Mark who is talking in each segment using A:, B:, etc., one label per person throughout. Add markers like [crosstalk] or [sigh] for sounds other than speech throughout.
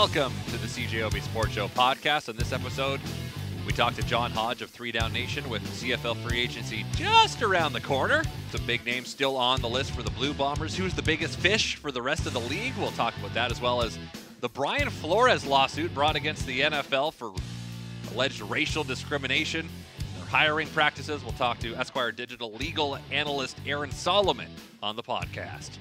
A: Welcome to the CJOB Sports Show podcast. On this episode, we talked to John Hodge of Three Down Nation with CFL free agency just around the corner. Some big names still on the list for the Blue Bombers. Who's the biggest fish for the rest of the league? We'll talk about that as well as the Brian Flores lawsuit brought against the NFL for alleged racial discrimination, their hiring practices. We'll talk to Esquire Digital legal analyst Aaron Solomon on the podcast.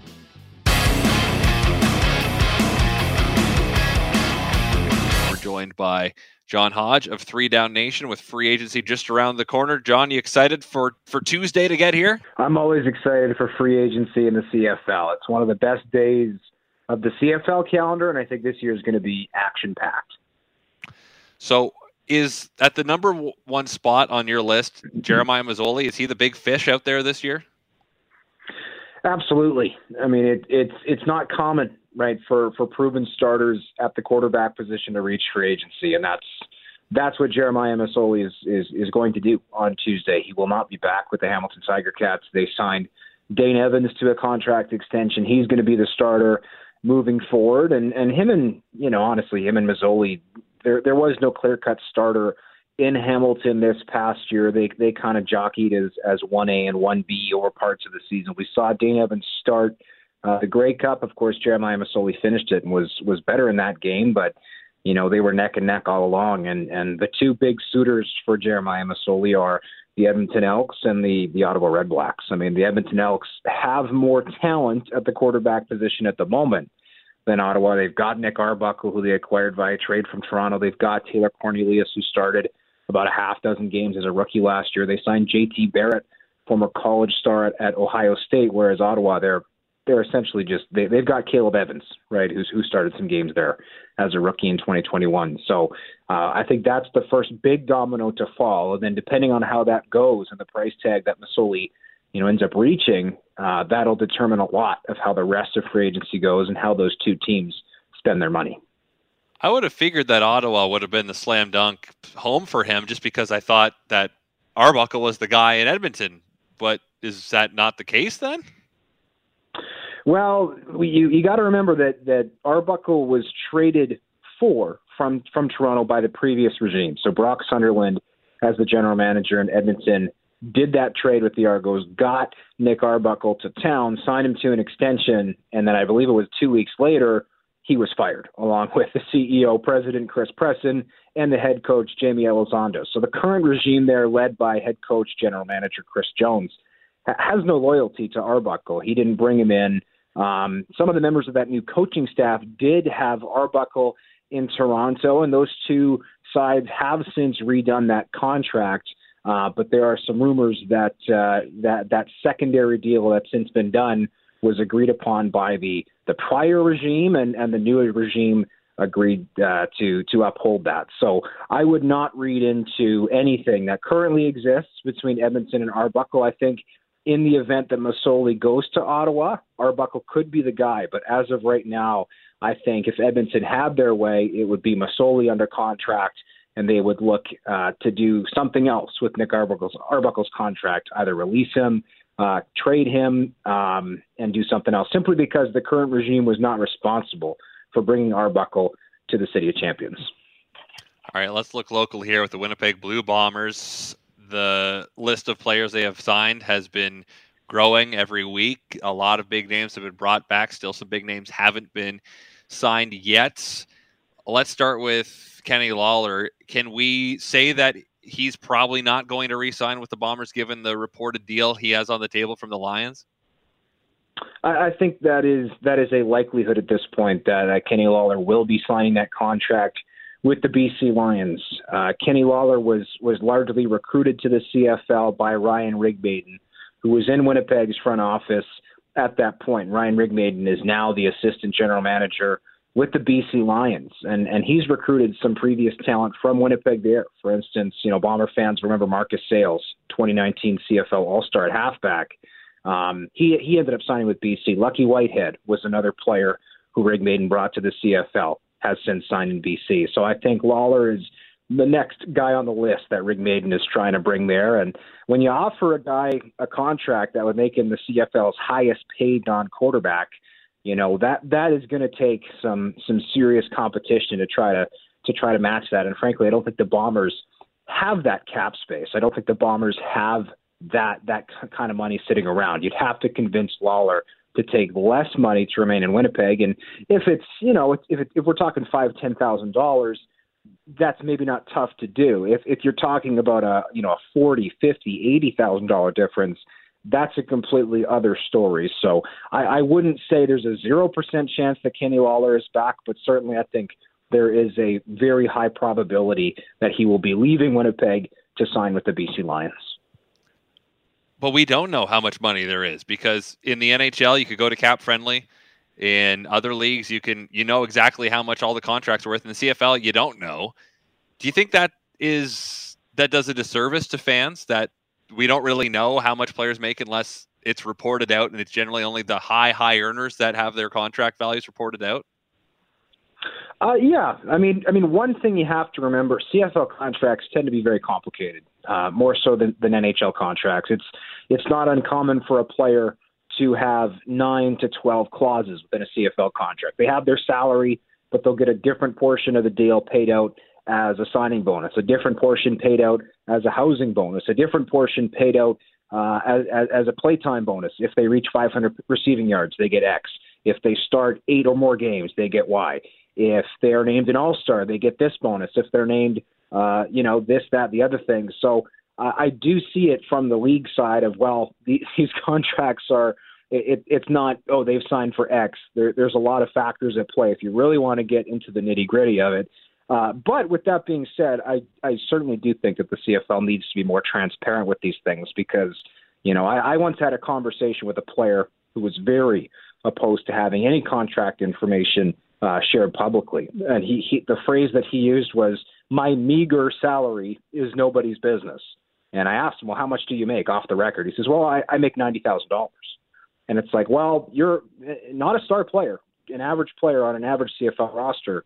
A: Joined by John Hodge of Three Down Nation with free agency just around the corner. John, you excited for, for Tuesday to get here?
B: I'm always excited for free agency in the CFL. It's one of the best days of the CFL calendar, and I think this year is going to be action packed.
A: So, is at the number one spot on your list Jeremiah Masoli? Is he the big fish out there this year?
B: Absolutely. I mean, it, it's it's not common right, for for proven starters at the quarterback position to reach free agency, and that's that's what Jeremiah Masoli is, is is going to do on Tuesday. He will not be back with the Hamilton Tiger Cats. They signed Dane Evans to a contract extension. He's going to be the starter moving forward, and and him and you know honestly him and Masoli, there there was no clear cut starter in Hamilton this past year. They they kind of jockeyed as as one A and one B over parts of the season. We saw Dane Evans start uh, the Grey Cup, of course, Jeremiah Masoli finished it and was was better in that game, but you know they were neck and neck all along. And and the two big suitors for Jeremiah Masoli are the Edmonton Elks and the the Ottawa Redblacks. I mean, the Edmonton Elks have more talent at the quarterback position at the moment than Ottawa. They've got Nick Arbuckle, who they acquired via trade from Toronto. They've got Taylor Cornelius, who started about a half dozen games as a rookie last year. They signed J.T. Barrett, former college star at, at Ohio State, whereas Ottawa, they're they're essentially just they, they've got Caleb Evans, right, who's who started some games there as a rookie in 2021. So uh, I think that's the first big domino to fall, and then depending on how that goes and the price tag that Masoli, you know, ends up reaching, uh, that'll determine a lot of how the rest of free agency goes and how those two teams spend their money.
A: I would have figured that Ottawa would have been the slam dunk home for him, just because I thought that Arbuckle was the guy in Edmonton. But is that not the case then?
B: Well, you you got to remember that that Arbuckle was traded for from from Toronto by the previous regime. So Brock Sunderland, as the general manager in Edmonton, did that trade with the Argos, got Nick Arbuckle to town, signed him to an extension, and then I believe it was two weeks later he was fired, along [laughs] with the CEO, President Chris Presson, and the head coach Jamie Elizondo. So the current regime there, led by head coach, general manager Chris Jones, has no loyalty to Arbuckle. He didn't bring him in. Um, some of the members of that new coaching staff did have Arbuckle in Toronto, and those two sides have since redone that contract. Uh, but there are some rumors that uh, that that secondary deal that's since been done was agreed upon by the the prior regime, and and the new regime agreed uh, to to uphold that. So I would not read into anything that currently exists between Edmonton and Arbuckle. I think in the event that Masoli goes to Ottawa, Arbuckle could be the guy. But as of right now, I think if Edmonton had their way, it would be Masoli under contract, and they would look uh, to do something else with Nick Arbuckle's, Arbuckle's contract, either release him, uh, trade him, um, and do something else, simply because the current regime was not responsible for bringing Arbuckle to the City of Champions.
A: All right, let's look local here with the Winnipeg Blue Bombers the list of players they have signed has been growing every week. A lot of big names have been brought back. Still, some big names haven't been signed yet. Let's start with Kenny Lawler. Can we say that he's probably not going to re-sign with the Bombers, given the reported deal he has on the table from the Lions?
B: I think that is that is a likelihood at this point that uh, Kenny Lawler will be signing that contract with the BC Lions. Uh, Kenny Lawler was was largely recruited to the CFL by Ryan Rigmaiden, who was in Winnipeg's front office at that point. Ryan Rigmaiden is now the assistant general manager with the BC Lions, and and he's recruited some previous talent from Winnipeg there. For instance, you know Bomber fans remember Marcus Sayles, 2019 CFL All Star at halfback. Um, he he ended up signing with BC. Lucky Whitehead was another player who Rigmaiden brought to the CFL has since signed in BC. So I think Lawler is the next guy on the list that Rigmaiden is trying to bring there. And when you offer a guy a contract that would make him the CFL's highest paid non quarterback, You know that that is going to take some some serious competition to try to to try to match that. And frankly, I don't think the Bombers have that cap space. I don't think the Bombers have that that kind of money sitting around. You'd have to convince Lawler to take less money to remain in Winnipeg. And if it's you know if if, if we're talking five ten thousand dollars, that's maybe not tough to do. If if you're talking about a you know a forty, fifty, eighty thousand dollar difference, that's a completely other story. So I, I wouldn't say there's a zero percent chance that Kenny Lawler is back, but certainly I think there is a very high probability that he will be leaving Winnipeg to sign with the BC Lions.
A: But we don't know how much money there is because in the NHL you could go to cap friendly. In other leagues you can you know exactly how much all the contracts are worth. In the CFL you don't know. Do you think that is that does a disservice to fans that we don't really know how much players make unless it's reported out and it's generally only the high high earners that have their contract values reported out?
B: Uh, yeah, I mean, I mean, one thing you have to remember: CFL contracts tend to be very complicated, uh, more so than, than NHL contracts. It's it's not uncommon for a player to have nine to twelve clauses within a CFL contract. They have their salary, but they'll get a different portion of the deal paid out as a signing bonus, a different portion paid out as a housing bonus, a different portion paid out uh, as, as, as a playtime bonus. If they reach 500 receiving yards, they get X. If they start eight or more games, they get Y. If they're named an All Star, they get this bonus. If they're named, uh, you know, this, that, the other thing. So uh, I do see it from the league side of well, [laughs] the, these contracts are. It, it's not oh they've signed for X. There, there's a lot of factors at play. If you really want to get into the nitty gritty of it, uh, but with that being said, I, I certainly do think that the CFL needs to be more transparent with these things because, you know, I, I once had a conversation with a player who was very opposed to having any contract information uh, shared publicly. And he, he the phrase that he used was, "My meager salary is nobody's business." And I asked him, "Well, how much do you make off the record?" He says, "Well, I, I make ninety thousand dollars." And it's like, well, you're eh, not a star player, an average player on an average CFL roster.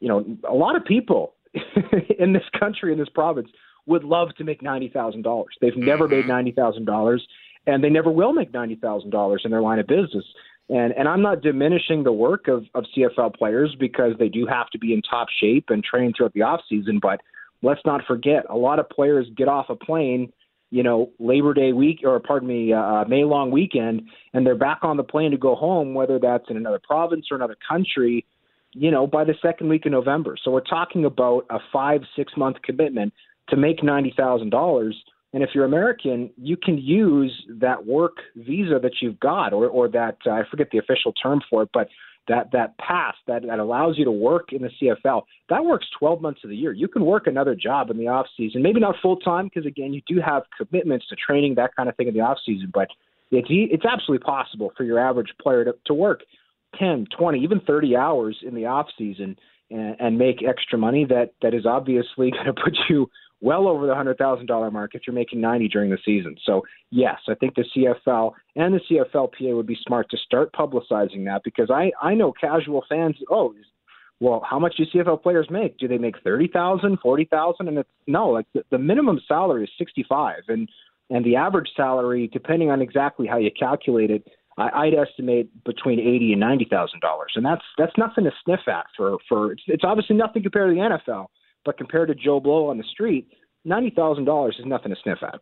B: You know, a lot of people [laughs] in this country, in this province, would love to make ninety thousand dollars. They've never made mm-hmm. ninety thousand dollars, and they never will make ninety thousand dollars in their line of business. And and I'm not diminishing the work of, of CFL players because they do have to be in top shape and train throughout the off season. But let's not forget, a lot of players get off a plane, you know, Labor Day week or pardon me, uh, May long weekend, and they're back on the plane to go home, whether that's in another province or another country, you know, by the second week of November. So we're talking about a five six month commitment to make ninety thousand dollars and if you're American, you can use that work visa that you've got, or or that uh, I forget the official term for it, but that that pass that that allows you to work in the CFL. That works 12 months of the year. You can work another job in the off season, maybe not full time because again, you do have commitments to training that kind of thing in the off season. But it's it's absolutely possible for your average player to, to work 10, 20, even 30 hours in the off season and, and make extra money. That that is obviously [laughs] going to put you well over the hundred thousand dollar mark if you're making ninety during the season. So yes, I think the CFL and the CFLPA would be smart to start publicizing that because I I know casual fans. Oh, well, how much do CFL players make? Do they make thirty thousand, forty thousand? And it's no, like the, the minimum salary is sixty five, and and the average salary, depending on exactly how you calculate it, I, I'd estimate between eighty and ninety thousand dollars, and that's that's nothing to sniff at for for. It's, it's obviously nothing compared to the NFL but compared to Joe Blow on the street, ninety thousand dollars is nothing to sniff at.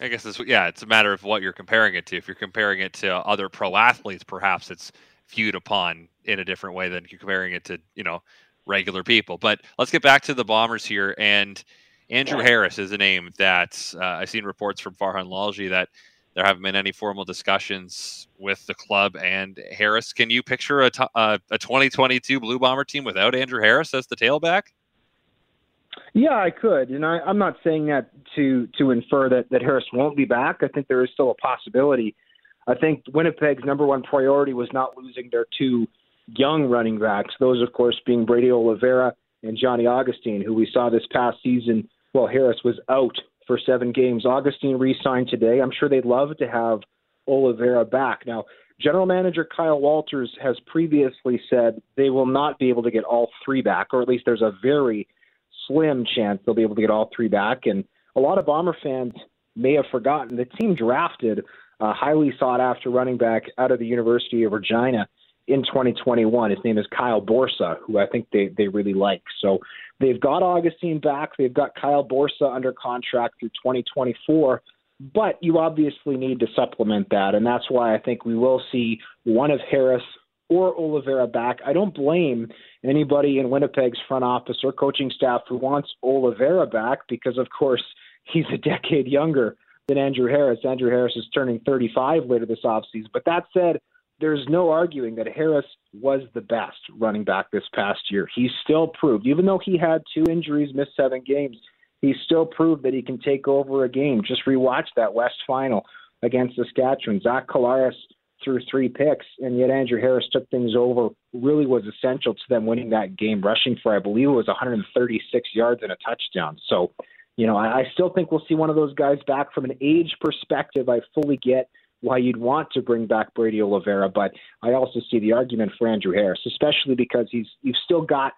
A: I guess it's yeah, it's a matter of what you're comparing it to. If you're comparing it to other pro athletes, perhaps it's viewed upon in a different way than you're comparing it to you know regular people. But let's get back to the Bombers here. And Andrew Harris is a name that uh, I've seen reports from Farhan Lalji that there haven't been any formal discussions with the club and Harris. Can you picture a, t- uh, a 2022 Blue Bomber team without Andrew Harris as the tailback?
B: Yeah, I could, and I, I'm not saying that to to infer that that Harris won't be back. I think there is still a possibility. I think Winnipeg's number one priority was not losing their two young running backs. Those, of course, being Brady Oliveira and Johnny Augustine, who we saw this past season. Well, Harris was out for seven games. Augustine re-signed today. I'm sure they'd love to have Oliveira back. Now, General Manager Kyle Walters has previously said they will not be able to get all three back, or at least there's a very slim chance they'll be able to get all three back. And a lot of Bomber fans may have forgotten the team drafted a highly sought after running back out of the University of Regina in 2021. His name is Kyle Borsa, who I think they, they really like. So they've got Augustine back. They've got Kyle Borsa under contract through 2024. But you obviously need to supplement that. And that's why I think we will see one of Harris or Oliveira back. I don't blame anybody in Winnipeg's front office or coaching staff who wants Oliveira back because, of course, he's a [laughs] decade younger than Andrew Harris. Andrew Harris is turning 35 later this offseason. But that said, there's no arguing that Harris was the best running back this past year. He still proved, even though he had two injuries, missed seven games, he still proved that he can take over a game. Just rewatch that West final against Saskatchewan. Zach Collaros threw three picks, and yet Andrew Harris took things over. Really was essential to them winning that game, rushing for I believe it was 136 yards and a touchdown. So, you know, I, I still think we'll see one of those guys back from an age perspective. I fully get why you'd want to bring back Brady Oliveira, but I also see the argument for Andrew Harris, especially because he's you've still got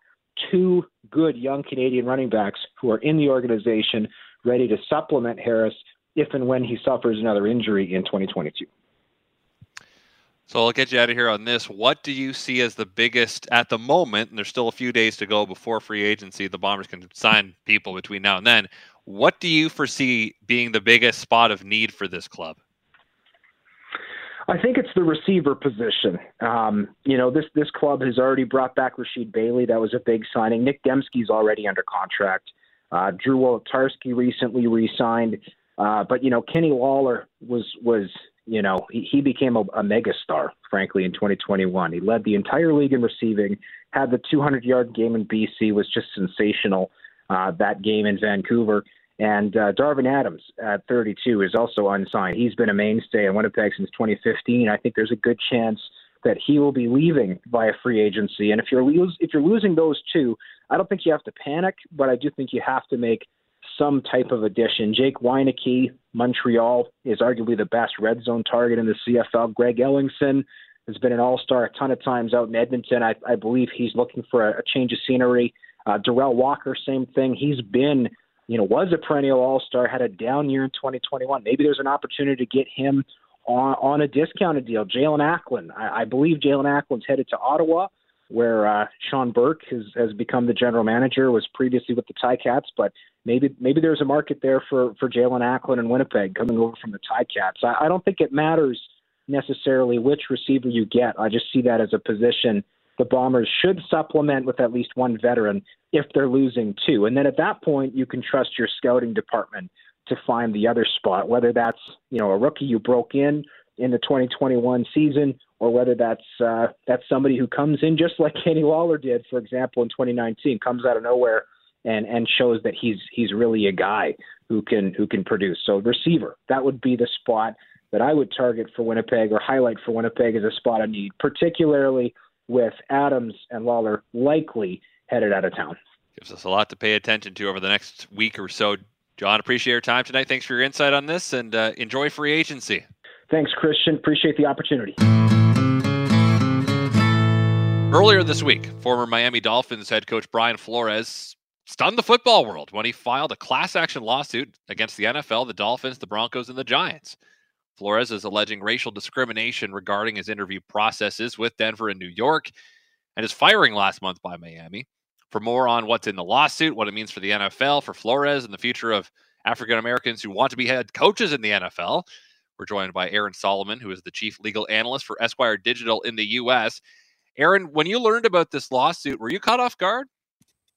B: two good young Canadian running backs who are in the organization ready to supplement Harris if and when he suffers another injury in 2022.
A: So I'll get you out of here on this. What do you see as the biggest at the moment? And there's still a few days to go before free agency. The Bombers can sign people between now and then. What do you foresee being the biggest spot of need for this club?
B: I think it's the receiver position. Um, you know, this this club has already brought back Rasheed Bailey. That was a big signing. Nick Demski's already under contract. Uh, Drew Wolitarsky recently re-signed. Uh, but you know, Kenny Lawler was was you know he, he became a, a mega star, frankly, in 2021. He led the entire league in receiving. Had the 200 yard game in BC was just sensational. Uh, that game in Vancouver. And uh, Darvin Adams at 32 is also unsigned. He's been a mainstay in Winnipeg since 2015. I think there's a good chance that he will be leaving via free agency. And if you're lose, if you're losing those two, I don't think you have to panic, but I do think you have to make some type of addition. Jake Wieneke, Montreal, is arguably the best red zone target in the CFL. Greg Ellingson has been an all-star a ton of times out in Edmonton. I, I believe he's looking for a, a change of scenery. Uh, Derel Walker, same thing. He's been you know, was a perennial All Star, had a down year in 2021. Maybe there's an opportunity to get him on, on a discounted deal. Jaelon Acklin, I, I believe Jaelon Acklin's headed to Ottawa, where uh, Shawn Burke has, has become the general manager. Was previously with the Ticats, but maybe maybe there's a market there for for Jaelon Acklin in Winnipeg coming over from the Ticats. I, I don't think it matters necessarily which receiver you get. I just see that as a position the Bombers should supplement with at least one veteran if they're losing two. And then at that point, you can trust your scouting department to find the other spot, whether that's you know a rookie you broke in in the 2021 season, or whether that's uh, that's somebody who comes in just like [laughs] Kenny Lawler did, for example, in 2019, comes out of nowhere and and shows that he's he's really a guy who can who can produce. So receiver, that would be the spot that I would target for Winnipeg or highlight for Winnipeg as a spot of need, particularly with Adams and Lawler likely headed out of town.
A: Gives us a lot to pay attention to over the next week or so. John, appreciate your time tonight. Thanks for your insight on this and uh, enjoy free agency.
B: Thanks, Christian. Appreciate the opportunity.
A: Earlier this week, former Miami Dolphins head coach Brian Flores stunned the football world when he filed a class action lawsuit against the NFL, the Dolphins, the Broncos, and the Giants. Flores is alleging racial discrimination regarding his interview processes with Denver and New York and his firing last month by Miami. For more on what's in the lawsuit, what it means for the NFL, for Flores, and the future of African Americans who want to be head coaches in the NFL, we're joined by Aaron Solomon, who is the chief legal analyst for Esquire Digital in the U.S. Aaron, when you learned about this lawsuit, were you caught off guard?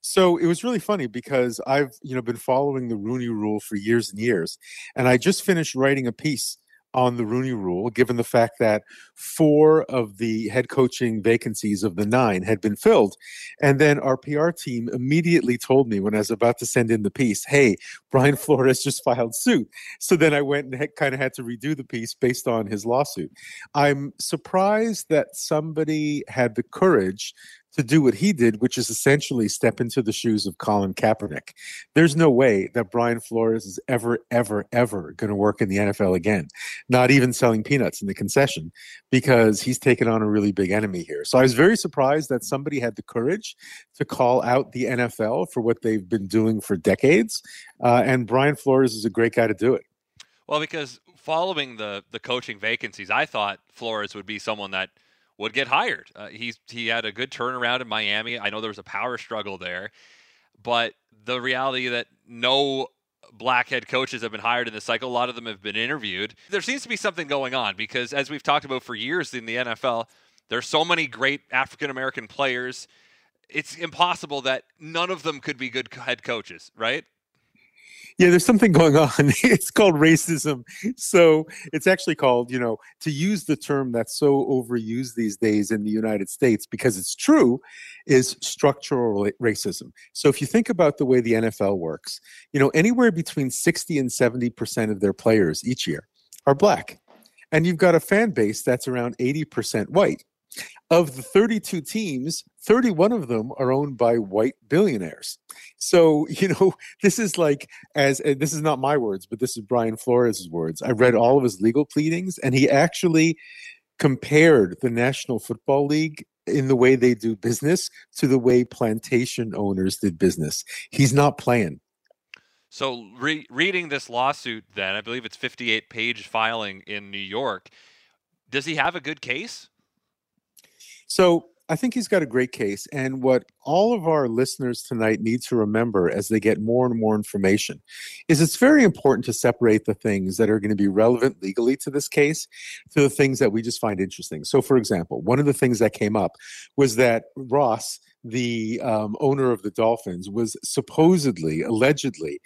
C: So it was really funny because I've you know been following the Rooney Rule for years and years, and I just finished writing a piece on the Rooney Rule, given the fact that four of the head coaching vacancies of the nine had been filled. And then our PR team immediately told me when I was about to send in the piece, hey, Brian [laughs] Flores just filed suit. So then I went and kind of had to redo the piece based on his lawsuit. I'm surprised that somebody had the courage to do what he did, which is essentially step into the shoes of Colin Kaepernick. There's no way that Brian Flores is ever, ever, ever going to work in the NFL again, not even selling peanuts in the concession, because he's taken on a really big enemy here. So I was very surprised that somebody had the courage to call out the NFL for what they've been doing for decades. Uh, and Brian Flores is a great guy to do it.
A: Well, because following the the coaching vacancies, I thought Flores would be someone that would get hired. Uh, he's he had a good turnaround in Miami. I know there was a power struggle there, but the reality that no black head coaches have been hired in this cycle. A lot of them have been interviewed. There seems to be something going on because, as we've talked about for years in the NFL, there's so many great African American players. It's impossible that none of them could be good head coaches, right?
C: Yeah, there's something going on. [laughs] It's called racism. So it's actually called, you know, to use the term that's so overused these days in the United States because it's true, is structural racism. So if you think about the way the NFL works, you know, anywhere between 60 and 70% of their players each year are black. And you've got a fan base that's around 80% white. Of the 32 teams, 31 of them are owned by white billionaires. So, [laughs] you know, this is like, as this is not my words, but this is Brian Flores' words. I read all of his legal pleadings, and he actually compared the National Football League in the way they do business to the way plantation owners did business. He's not playing.
A: So, re- reading this lawsuit, then, I believe it's 58 page filing in New York. Does he have a good case?
C: So I think he's got a great case. And what all of our listeners tonight need to remember as they get more and more information is it's very important to separate the things that are going to be relevant legally to this case to the things that we just find interesting. So, for example, one of the things that came up was that Ross, the um, owner of the Dolphins, was supposedly, allegedly,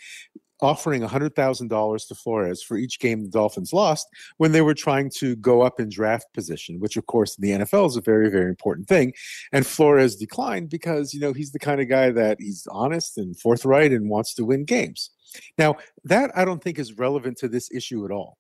C: offering $100,000 to Flores for each game the Dolphins lost when they were trying to go up in draft position, which of course in the NFL is a very, very important thing. And Flores declined because, you know, he's the kind of guy that he's honest and forthright and wants to win games. Now, that I don't think is relevant to this issue at all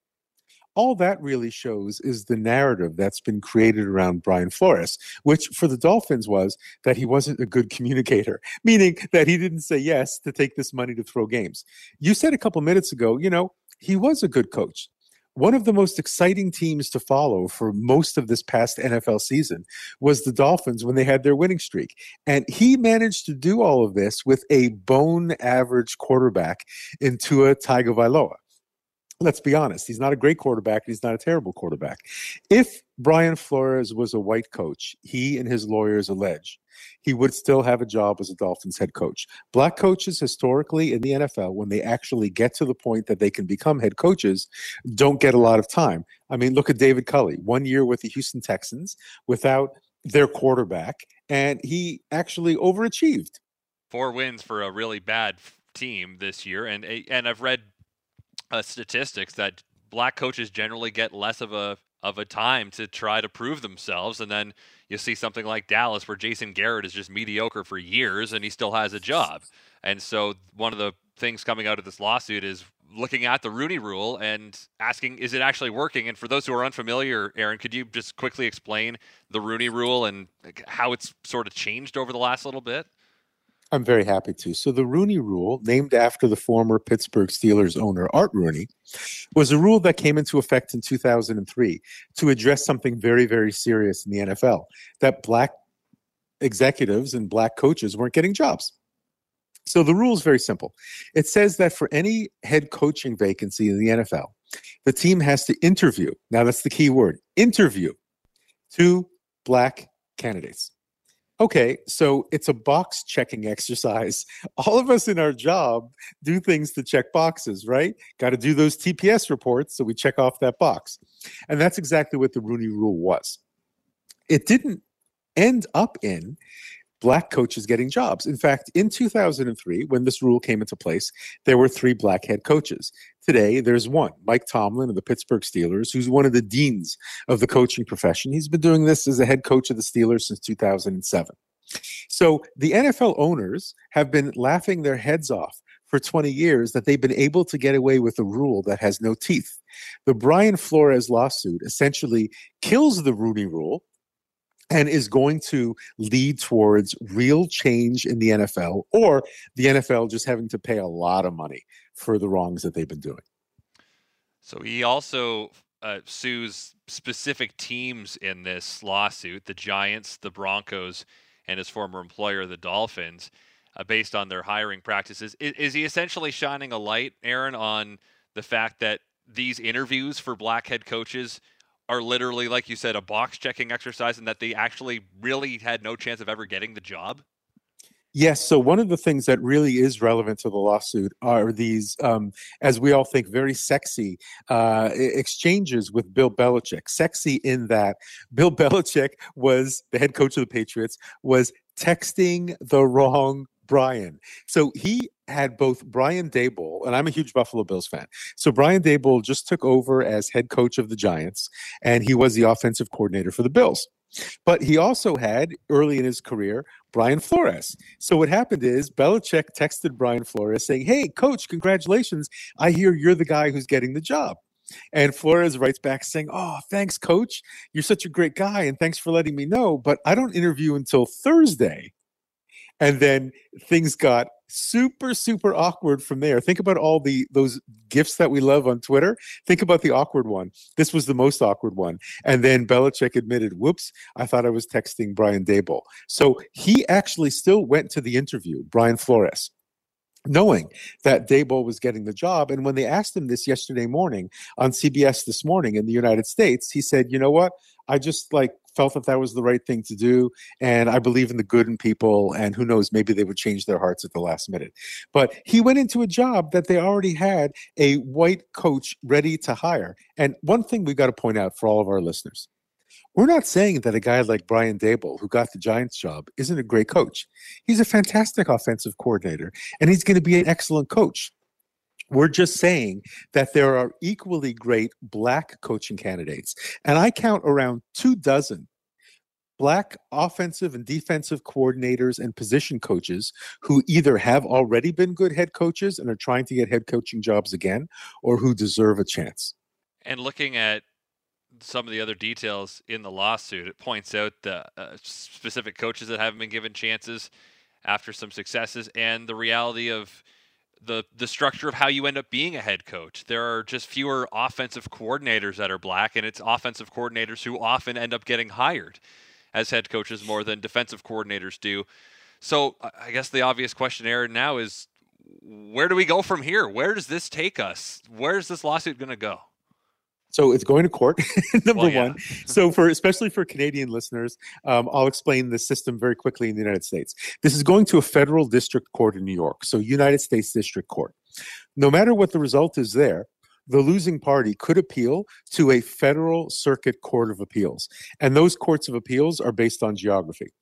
C: all that really shows is the narrative that's been created around Brian Flores, which for the Dolphins was that he wasn't a good [laughs] communicator, meaning that he didn't say yes to take this money to throw games. You said a couple minutes ago, you know, he was a good coach. One of the most exciting teams to follow for most of this past NFL season was the Dolphins when they had their winning streak. And he managed to do all of this with a bone average quarterback in Tua Tagovailoa let's be honest, he's not a great quarterback. He's not a terrible quarterback. If Brian Flores was a white coach, he and his lawyers allege he would still have a job as a Dolphins head coach. Black coaches historically in the NFL, when they actually get to the point that they can become head coaches, don't get a lot of time. I mean, look at David Culley, one year with the Houston Texans without their quarterback, and he actually overachieved.
A: Four wins for a really bad team this year, and and I've read uh, statistics that black coaches generally get less of a of a time to try to prove themselves, and then you see something like Dallas where Jason Garrett is just mediocre for years and he still has a job. And so one of the things coming out of this lawsuit is looking at the Rooney Rule and asking, is it actually working? And for those who are unfamiliar, Aaron, could you just quickly explain the Rooney Rule and how it's sort of changed over the last little bit?
C: I'm very happy to. So, the Rooney Rule, named after the former Pittsburgh Steelers owner Art Rooney, was a rule that came into effect in 2003 to address something very, very serious in the NFL that black executives and black coaches weren't getting jobs. So, the rule is very simple it says that for any head coaching vacancy in the NFL, the team has to interview. Now, that's the key word interview two black candidates. Okay, so it's a box checking exercise. [laughs] All of us in our job do things to check boxes, right? Got to do those TPS reports, so we check off that box. And that's exactly what the Rooney Rule was. It didn't end up in black coaches getting jobs. In fact, in 2003, when this rule came into place, there were three black head coaches. Today, there's one, Mike Tomlin of the Pittsburgh Steelers, who's one of the deans of the coaching profession. He's been doing this as a head coach of the Steelers since 2007. So the NFL owners have been laughing their heads off for 20 years that they've been able to get away with a rule that has no teeth. The Brian Flores lawsuit essentially kills the Rooney rule and is going to lead towards real change in the NFL or the NFL just having to pay a lot of money for the wrongs that they've been doing.
A: So he also uh, sues specific teams in this lawsuit the Giants, the Broncos, and his former employer, the Dolphins, uh, based on their hiring practices. Is, is he essentially shining a light, Aaron, on the fact that these interviews for black head coaches are literally, like you said, a box checking exercise and that they actually really had no chance of ever getting the job?
C: Yes. So one of the things that really is relevant to the lawsuit are these, um, as we all think, very sexy uh, exchanges with Bill Belichick. Sexy in that Bill [laughs] Belichick was the head coach of the Patriots, was texting the wrong Brian. So he had both Brian Daboll, and I'm a huge Buffalo Bills fan. So Brian Daboll just took over as head coach of the Giants, and he was the offensive coordinator for the Bills. But he also had early in his career Brian Flores. So what happened is Belichick texted Brian Flores saying, Hey, coach, congratulations. I hear you're the guy who's getting the job. And Flores writes back saying, Oh, thanks, coach. You're such a great guy. And thanks for letting me know. But I don't interview until Thursday and then things got super super awkward from there. Think about all the those gifts that we love on twitter. Think about the awkward one. This was the most awkward one. And then Belichick admitted whoops i thought i was texting brian Daboll so he actually still went to the interview brian flores knowing that Daboll was getting the job. And when they asked him this yesterday morning on CBS this morning in the United States, he said, you know what? I just like felt that that was the right thing to do. And I believe in the good in people. And who knows, maybe they would change their hearts at the last minute. But he went into a job that they already had a white coach ready to hire. And one thing we've got to point out for all of our listeners we're not saying that a guy like Brian Daboll, who got the Giants job, isn't a great coach. He's a fantastic offensive coordinator, and he's going to be an excellent coach. We're just saying that there are equally great black coaching candidates. And I count around two dozen black offensive and defensive coordinators and position coaches who either have already been good head coaches and are trying to get head coaching jobs again or who deserve a chance.
A: And looking at some of the other details in the lawsuit, it points out the uh, specific coaches that haven't been given chances after some successes and the reality of the the structure of how you end up being a head coach. There are just fewer offensive coordinators that are black, and it's offensive coordinators who often end up getting hired as head coaches more than defensive coordinators do. So I guess the obvious question, Aaron, now is where do we go from here? Where does this take us? Where's this lawsuit going to go?
C: So it's going to court, [laughs] number well, yeah. one. So for especially for Canadian listeners, um, I'll explain the system very quickly in the United States. This is going to a federal district court in New York, so United States District Court. No matter what the result is there, the losing party could appeal to a federal circuit court of appeals. And those courts of appeals are based on geography.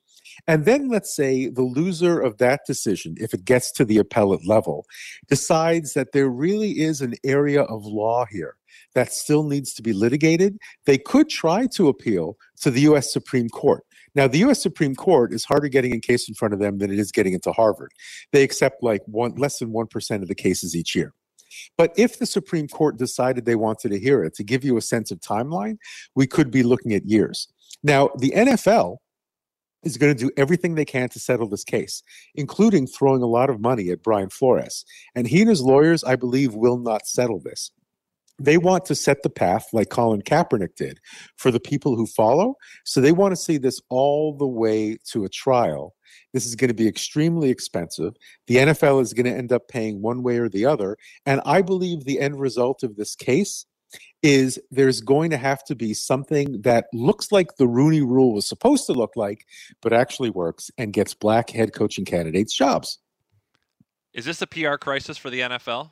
C: And then let's say the loser of that decision, if it gets to the appellate level, decides that there really is an area of law here that still needs to be litigated. They could try to appeal to the U.S. Supreme Court. Now, the U.S. Supreme Court is harder getting a case in front of them than it is getting into Harvard. They accept like one less than one percent of the cases each year. But if the Supreme Court decided they wanted to hear it, to give you a sense of timeline, we could be looking at years. Now, the NFL is going to do everything they can to settle this case, including throwing a lot of money at Brian Flores. And he and his lawyers, I believe, will not settle this. They want to set the path, like Colin Kaepernick did, for the people who follow. So they want to see this all the way to a trial. This is going to be extremely expensive. The NFL is going to end up paying one way or the other. And I believe the end result of this case is there's going to have to be something that looks like the Rooney rule was supposed to look like, but actually works and gets black head coaching candidates jobs.
A: Is this a PR crisis for the NFL?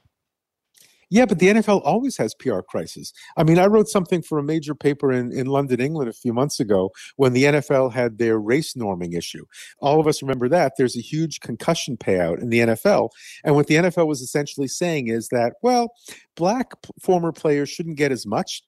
C: Yeah, but the NFL always has PR crisis. I mean, I wrote something for a major paper in, in London, England a few months ago when the NFL had their race norming issue. All of us remember that. There's a huge concussion payout in the NFL. And what the NFL was essentially saying is that, well, black former players shouldn't get as much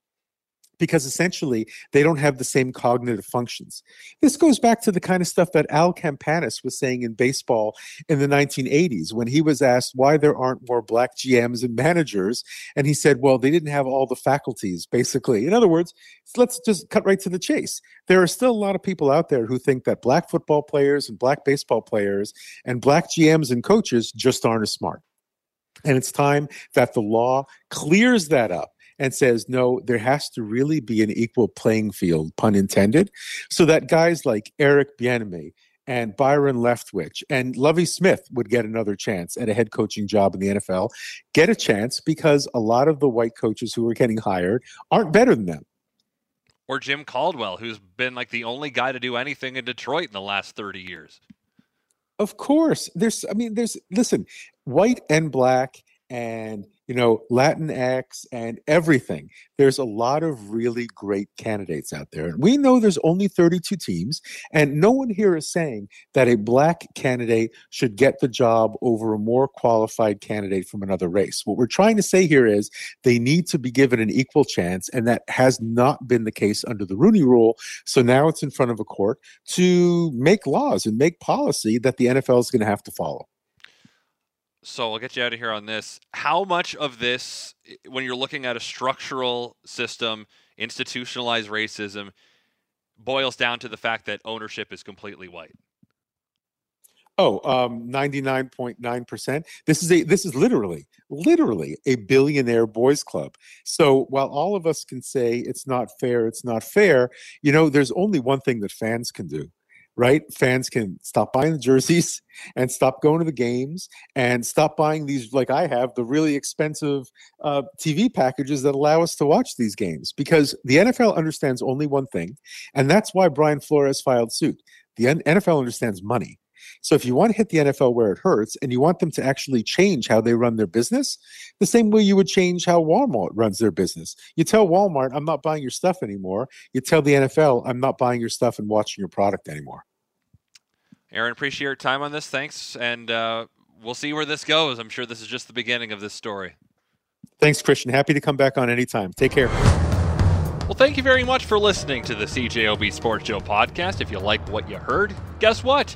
C: because essentially they don't have the same cognitive functions. This goes back to the kind of stuff that Al Campanis was saying in baseball in the 1980s when he was asked why there aren't more black GMs and managers. And he said, well, they didn't have all the faculties, basically. In other words, let's just cut right to the chase. There are still a lot of people out there who think that black football players and black baseball players and black GMs and coaches just aren't as smart. And it's time that the law clears that up and says, no, there has to really be an equal playing field, pun intended, so that guys like Eric Bieniemy and Byron Leftwich and Lovie Smith would get another chance at a head coaching job in the NFL, get a chance because a lot of the white coaches who are getting hired aren't better than them.
A: Or Jim Caldwell, who's been like the only guy to do anything in Detroit in the last 30 years.
C: Of course. There's, I mean, there's, listen, white and black and you know, Latinx and everything. There's a lot of really great candidates out there. And we know there's only 32 teams, and no one here is saying that a black candidate should get the job over a more qualified candidate from another race. What we're trying to say here is they need to be given an equal chance, and that has not been the case under the Rooney rule. So now it's in front of a court to make laws and make policy that the NFL is going to have to follow
A: so I'll get you out of here on this. How much of this, when you're looking at a structural system, institutionalized racism, boils down to the fact that ownership is completely white?
C: Oh, um, 99.9%. This is a this is literally literally a billionaire boys club. So while all of us can say it's not fair, it's not fair, you know, there's only one thing that fans can do right? Fans can stop buying the jerseys [laughs] and stop going to the games and stop buying these, like I have, the really expensive uh, TV packages that allow us to watch these games because the NFL understands only one thing, and that's why Brian Flores filed suit. The NFL understands money. So if you want to hit the NFL where it hurts and you want them to actually change how they run their business, the same way you would change how Walmart runs their business. You tell Walmart, I'm not buying your stuff anymore. You tell the NFL, I'm not buying your stuff and watching your product anymore.
A: Aaron, appreciate your time on this. Thanks. And uh, we'll see where this goes. I'm sure this is just the beginning of this story.
C: Thanks, Christian. Happy to come back on anytime. Take care.
A: Well, thank you very much for listening to the CJOB Sports Show podcast. If you like what you heard, guess what?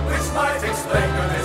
A: Thank you.